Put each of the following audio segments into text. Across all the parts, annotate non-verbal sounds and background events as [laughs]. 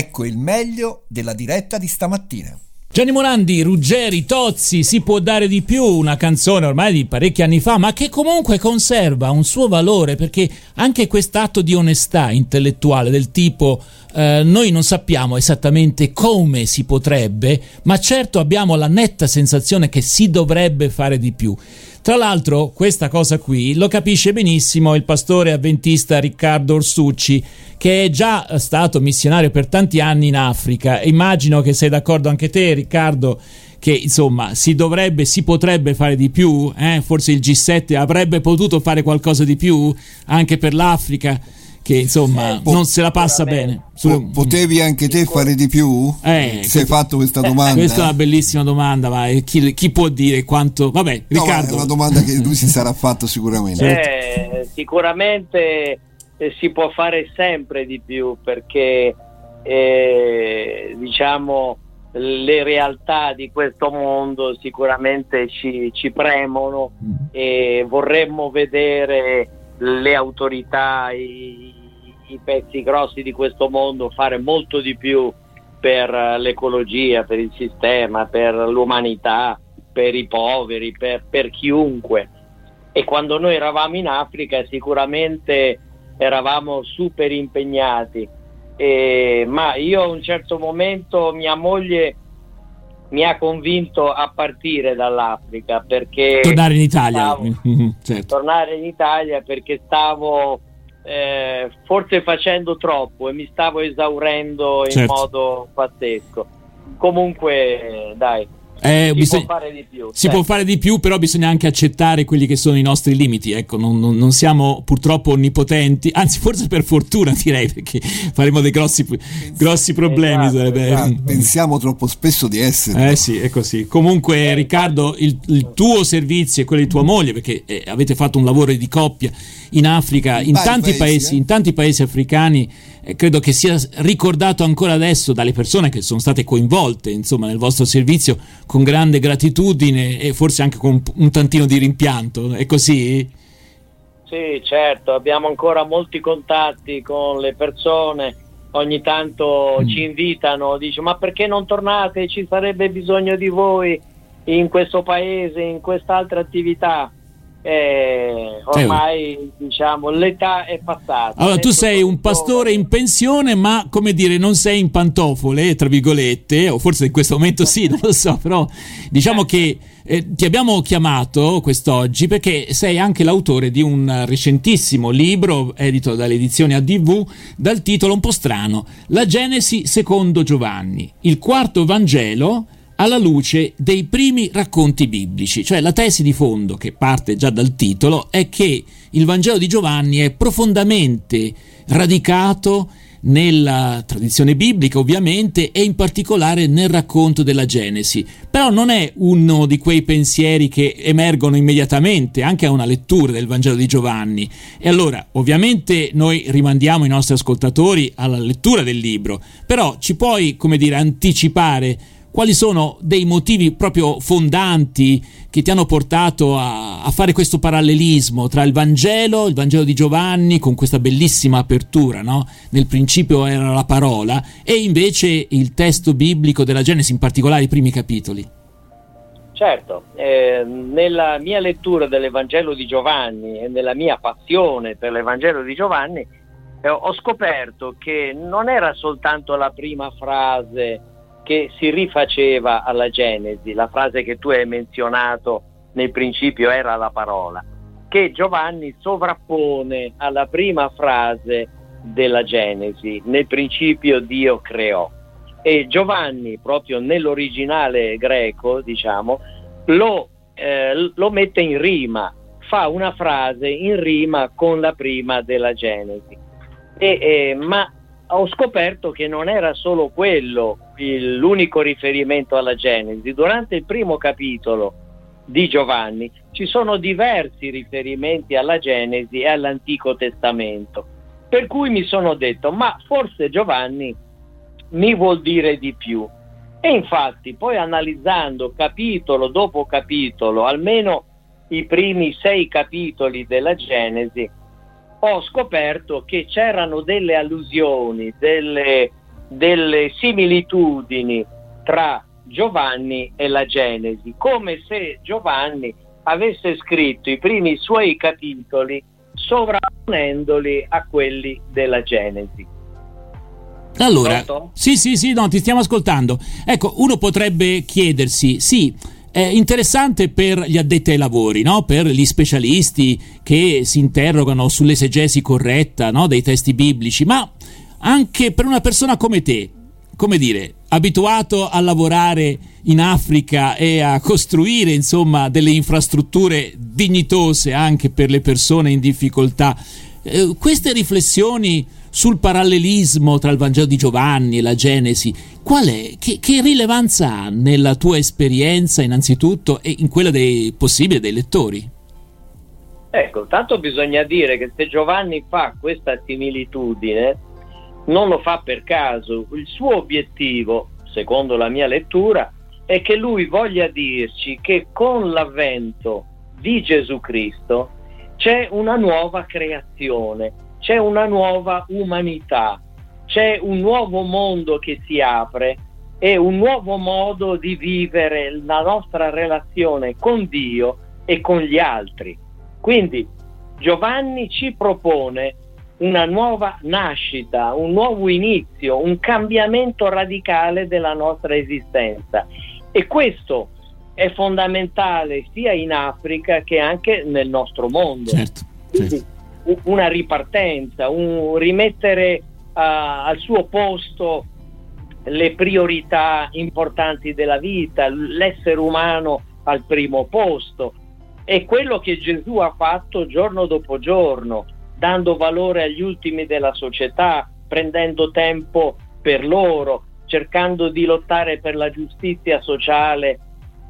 Ecco il meglio della diretta di stamattina. Gianni Morandi, Ruggeri, Tozzi, si può dare di più, una canzone ormai di parecchi anni fa, ma che comunque conserva un suo valore perché anche quest'atto di onestà intellettuale del tipo eh, noi non sappiamo esattamente come si potrebbe, ma certo abbiamo la netta sensazione che si dovrebbe fare di più. Tra l'altro, questa cosa qui lo capisce benissimo il pastore avventista Riccardo Orsucci, che è già stato missionario per tanti anni in Africa. Immagino che sei d'accordo anche te, Riccardo, che insomma si dovrebbe, si potrebbe fare di più. Eh? Forse il G7 avrebbe potuto fare qualcosa di più anche per l'Africa che insomma eh, non se la passa bene. Su... Potevi anche te fare di più? Eh, se hai fatto questa domanda? Questa è una bellissima domanda, ma chi, chi può dire quanto... Vabbè, no, Riccardo... è una domanda che lui si sarà fatto sicuramente. Eh, sicuramente eh, si può fare sempre di più perché eh, diciamo le realtà di questo mondo sicuramente ci, ci premono mm. e vorremmo vedere le autorità, i, i pezzi grossi di questo mondo fare molto di più per l'ecologia, per il sistema, per l'umanità, per i poveri, per, per chiunque. E quando noi eravamo in Africa sicuramente eravamo super impegnati, e, ma io a un certo momento mia moglie mi ha convinto a partire dall'Africa perché tornare in Italia stavo, [laughs] certo. tornare in Italia perché stavo eh, forse facendo troppo e mi stavo esaurendo in certo. modo pazzesco. Comunque, dai, eh, si bisogna, può fare di più. Si certo. può fare di più, però bisogna anche accettare quelli che sono i nostri limiti. Ecco, non, non, non, siamo purtroppo onnipotenti, [laughs] anzi, forse per fortuna direi, perché faremo dei grossi, grossi problemi. Esatto, sarebbe... esatto. Pensiamo troppo spesso di essere. Eh sì, è così. Comunque, eh, Riccardo, il, il, tuo servizio e quello di tua moglie, perché eh, avete fatto un lavoro di coppia in Africa, in, in tanti paesi, paesi eh? in tanti paesi africani eh, credo che sia ricordato ancora adesso dalle persone che sono state coinvolte insomma, nel vostro servizio con grande gratitudine e forse anche con un tantino di rimpianto. È così? Sì, certo, abbiamo ancora molti contatti con le persone, ogni tanto mm. ci invitano, dice ma perché non tornate? Ci sarebbe bisogno di voi in questo paese, in quest'altra attività eh, ormai eh. diciamo l'età è passata. Allora tu sei un pastore in pensione, ma come dire, non sei in pantofole, tra virgolette, o forse in questo momento sì, [laughs] non lo so, però diciamo che eh, ti abbiamo chiamato quest'oggi perché sei anche l'autore di un recentissimo libro edito dalle edizioni ADV dal titolo un po' strano, La Genesi secondo Giovanni, il quarto Vangelo alla luce dei primi racconti biblici, cioè la tesi di fondo che parte già dal titolo è che il Vangelo di Giovanni è profondamente radicato nella tradizione biblica ovviamente e in particolare nel racconto della Genesi, però non è uno di quei pensieri che emergono immediatamente anche a una lettura del Vangelo di Giovanni. E allora ovviamente noi rimandiamo i nostri ascoltatori alla lettura del libro, però ci puoi come dire anticipare quali sono dei motivi proprio fondanti che ti hanno portato a, a, fare questo parallelismo tra il Vangelo, il Vangelo di Giovanni, con questa bellissima apertura, no? nel principio era la parola, e invece il testo biblico della Genesi, in particolare i primi capitoli? Certo, eh, nella mia lettura dell'Evangelo di Giovanni e nella mia passione per l'Evangelo di Giovanni, eh, ho scoperto che non era soltanto la prima frase che si rifaceva alla Genesi, la frase che tu hai menzionato nel principio era la parola, che Giovanni sovrappone alla prima frase della Genesi, nel principio Dio creò. E Giovanni, proprio nell'originale greco, diciamo, lo, eh, lo mette in rima, fa una frase in rima con la prima della Genesi. E, eh, ma ho scoperto che non era solo quello l'unico riferimento alla Genesi. Durante il primo capitolo di Giovanni ci sono diversi riferimenti alla Genesi e all'Antico Testamento. Per cui mi sono detto, ma forse Giovanni mi vuol dire di più. E infatti, poi analizzando capitolo dopo capitolo, almeno i primi sei capitoli della Genesi, ho scoperto che c'erano delle allusioni, delle delle similitudini tra Giovanni e la Genesi, come se Giovanni avesse scritto i primi suoi capitoli sovrapponendoli a quelli della Genesi. Allora, Pronto? sì, sì, sì, no, ti stiamo ascoltando. Ecco, uno potrebbe chiedersi, sì, è interessante per gli addetti ai lavori, no? per gli specialisti che si interrogano sull'esegesi corretta no? dei testi biblici, ma anche per una persona come te, come dire, abituato a lavorare in Africa e a costruire insomma delle infrastrutture dignitose anche per le persone in difficoltà, eh, queste riflessioni sul parallelismo tra il Vangelo di Giovanni e la Genesi, qual è? Che, che, rilevanza ha nella tua esperienza innanzitutto e in quella dei possibili dei lettori? Ecco, tanto bisogna dire che se Giovanni fa questa similitudine non lo fa per caso, il suo obiettivo, secondo la mia lettura, è che lui voglia dirci che con l'avvento di Gesù Cristo c'è una nuova creazione, c'è una nuova umanità, c'è un nuovo mondo che si apre e un nuovo modo di vivere la nostra relazione con Dio e con gli altri. Quindi Giovanni ci propone una nuova nascita, un nuovo inizio, un cambiamento radicale della nostra esistenza. E questo è fondamentale sia in Africa che anche nel nostro mondo. Certo, certo. Una ripartenza, un rimettere uh, al suo posto le priorità importanti della vita, l'essere umano al primo posto. È quello che Gesù ha fatto giorno dopo giorno dando valore agli ultimi della società, prendendo tempo per loro, cercando di lottare per la giustizia sociale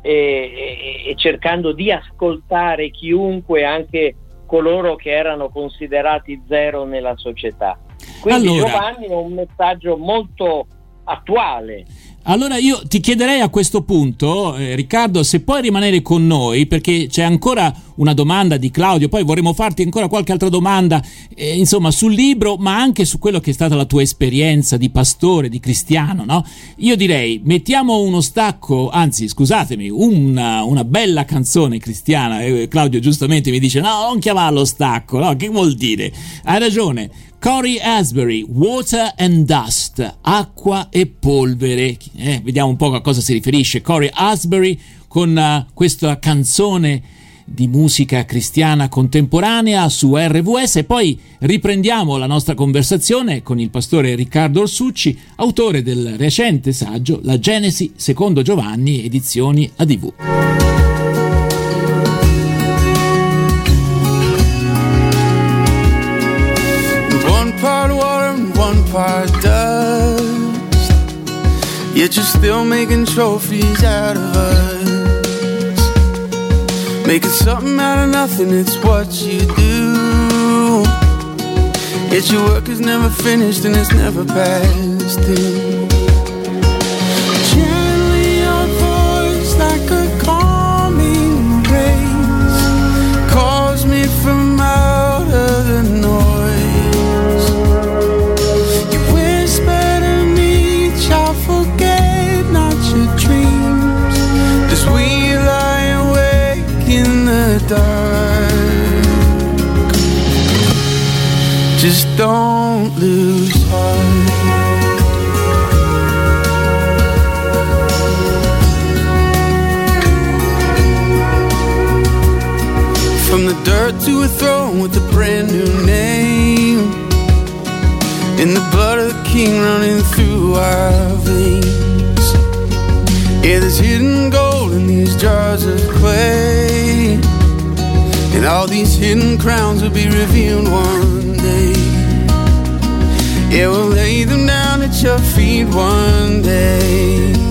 e, e, e cercando di ascoltare chiunque, anche coloro che erano considerati zero nella società. Quindi allora, Giovanni è un messaggio molto attuale allora io ti chiederei a questo punto, eh, Riccardo, se puoi rimanere con noi, perché c'è ancora una domanda di Claudio, poi vorremmo farti ancora qualche altra domanda, eh, insomma, sul libro, ma anche su quello che è stata la tua esperienza di pastore, di cristiano, no? Io direi, mettiamo uno stacco, anzi, scusatemi, una, una bella canzone cristiana, eh, Claudio giustamente mi dice, no, non chiamarlo stacco, no? Che vuol dire? Hai ragione Corey Asbury, Water and Dust, acqua e polvere. Eh, vediamo un po' a cosa si riferisce Corey Asbury con uh, questa canzone di musica cristiana contemporanea su RVS e poi riprendiamo la nostra conversazione con il pastore Riccardo Orsucci, autore del recente saggio La Genesi secondo Giovanni, edizioni ADV. Part dust. Yet you're still making trophies out of us. Making something out of nothing, it's what you do. Yet your work is never finished and it's never past. Just don't lose heart. From the dirt to a throne with a brand new name. In the blood of the king running through our veins. Yeah, there's hidden gold in these jars of clay. And all these hidden crowns will be revealed one yeah, we'll lay them down at your feet one day.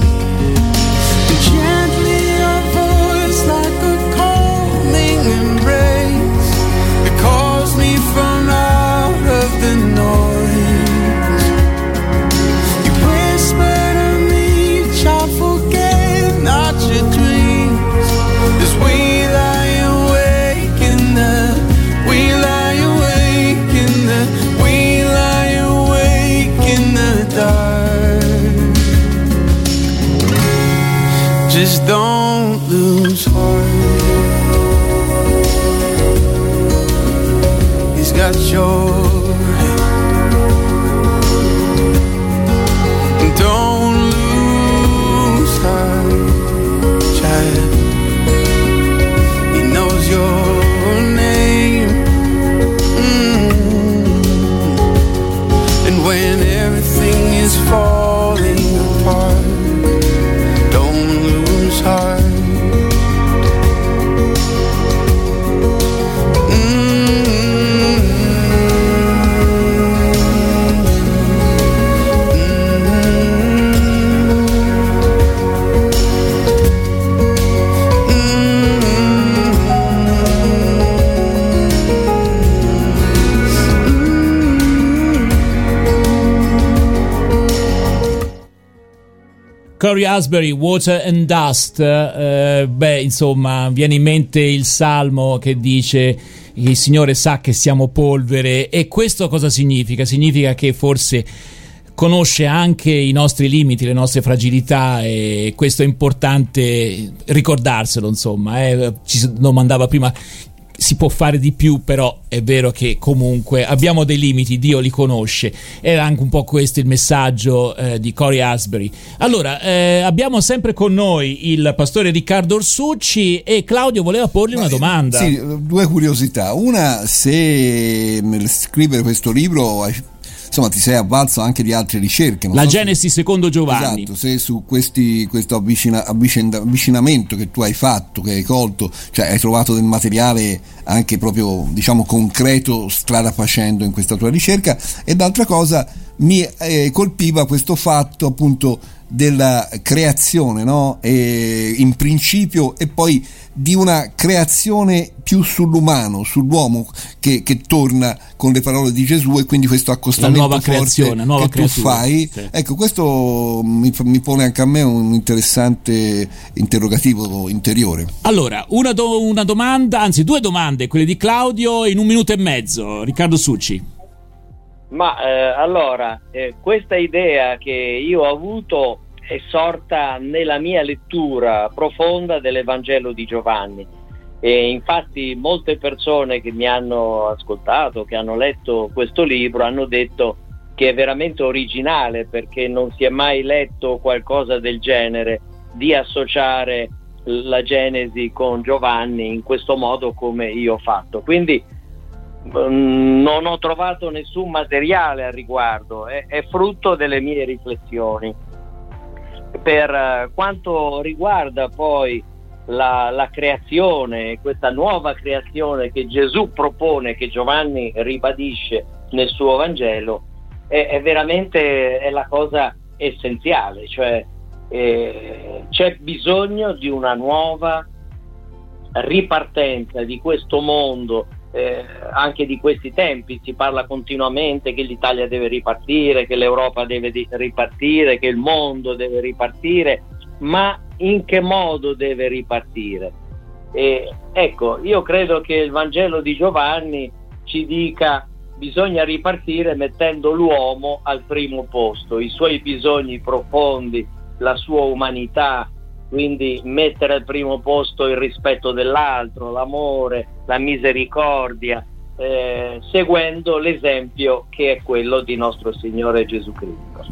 Don't lose heart. He's got your Corey Asbury, Water and Dust, eh, beh insomma viene in mente il salmo che dice il Signore sa che siamo polvere e questo cosa significa? Significa che forse conosce anche i nostri limiti, le nostre fragilità e questo è importante ricordarselo insomma, eh. ci domandava prima si può fare di più, però è vero che comunque abbiamo dei limiti, Dio li conosce. Era anche un po' questo il messaggio eh, di Cory Asbury. Allora, eh, abbiamo sempre con noi il pastore Riccardo Orsucci e Claudio voleva porgli una domanda. Sì, due curiosità. Una, se scrivere questo libro insomma ti sei avvalso anche di altre ricerche. Non la so Genesi se, secondo Giovanni. Esatto, se su questi, questo avvicina, avvicinamento che tu hai fatto, che hai colto, cioè hai trovato del materiale anche proprio diciamo concreto strada facendo in questa tua ricerca e d'altra cosa mi eh, colpiva questo fatto appunto della creazione no? e, in principio e poi di una creazione più sull'umano, sull'uomo che, che, torna con le parole di Gesù e quindi questo accostamento nuova creazione, nuova che creatura. tu fai. Sì. Ecco, questo mi, mi, pone anche a me un interessante interrogativo interiore. Allora, una, do, una domanda, anzi due domande, quelle di Claudio in un minuto e mezzo. Riccardo Succi. Ma eh, allora, eh, questa idea che io ho avuto è sorta nella mia lettura profonda dell'Evangelo di Giovanni. E infatti molte persone che mi hanno ascoltato, che hanno letto questo libro, hanno detto che è veramente originale perché non si è mai letto qualcosa del genere di associare la Genesi con Giovanni in questo modo come io ho fatto. Quindi non ho trovato nessun materiale al riguardo, è, è frutto delle mie riflessioni. Per uh, quanto riguarda poi la, la, creazione, questa nuova creazione che Gesù propone, che Giovanni ribadisce nel suo Vangelo, è, è veramente è la cosa essenziale, cioè eh, c'è bisogno di una nuova ripartenza di questo mondo eh, anche di questi tempi, si parla continuamente che l'Italia deve ripartire, che l'Europa deve ripartire, che il mondo deve ripartire, ma in che modo deve ripartire? E, ecco, io credo che il Vangelo di Giovanni ci dica bisogna ripartire mettendo l'uomo al primo posto, i suoi bisogni profondi, la sua umanità, quindi mettere al primo posto il rispetto dell'altro, l'amore, la misericordia, eh, seguendo l'esempio che è quello di nostro Signore Gesù Cristo.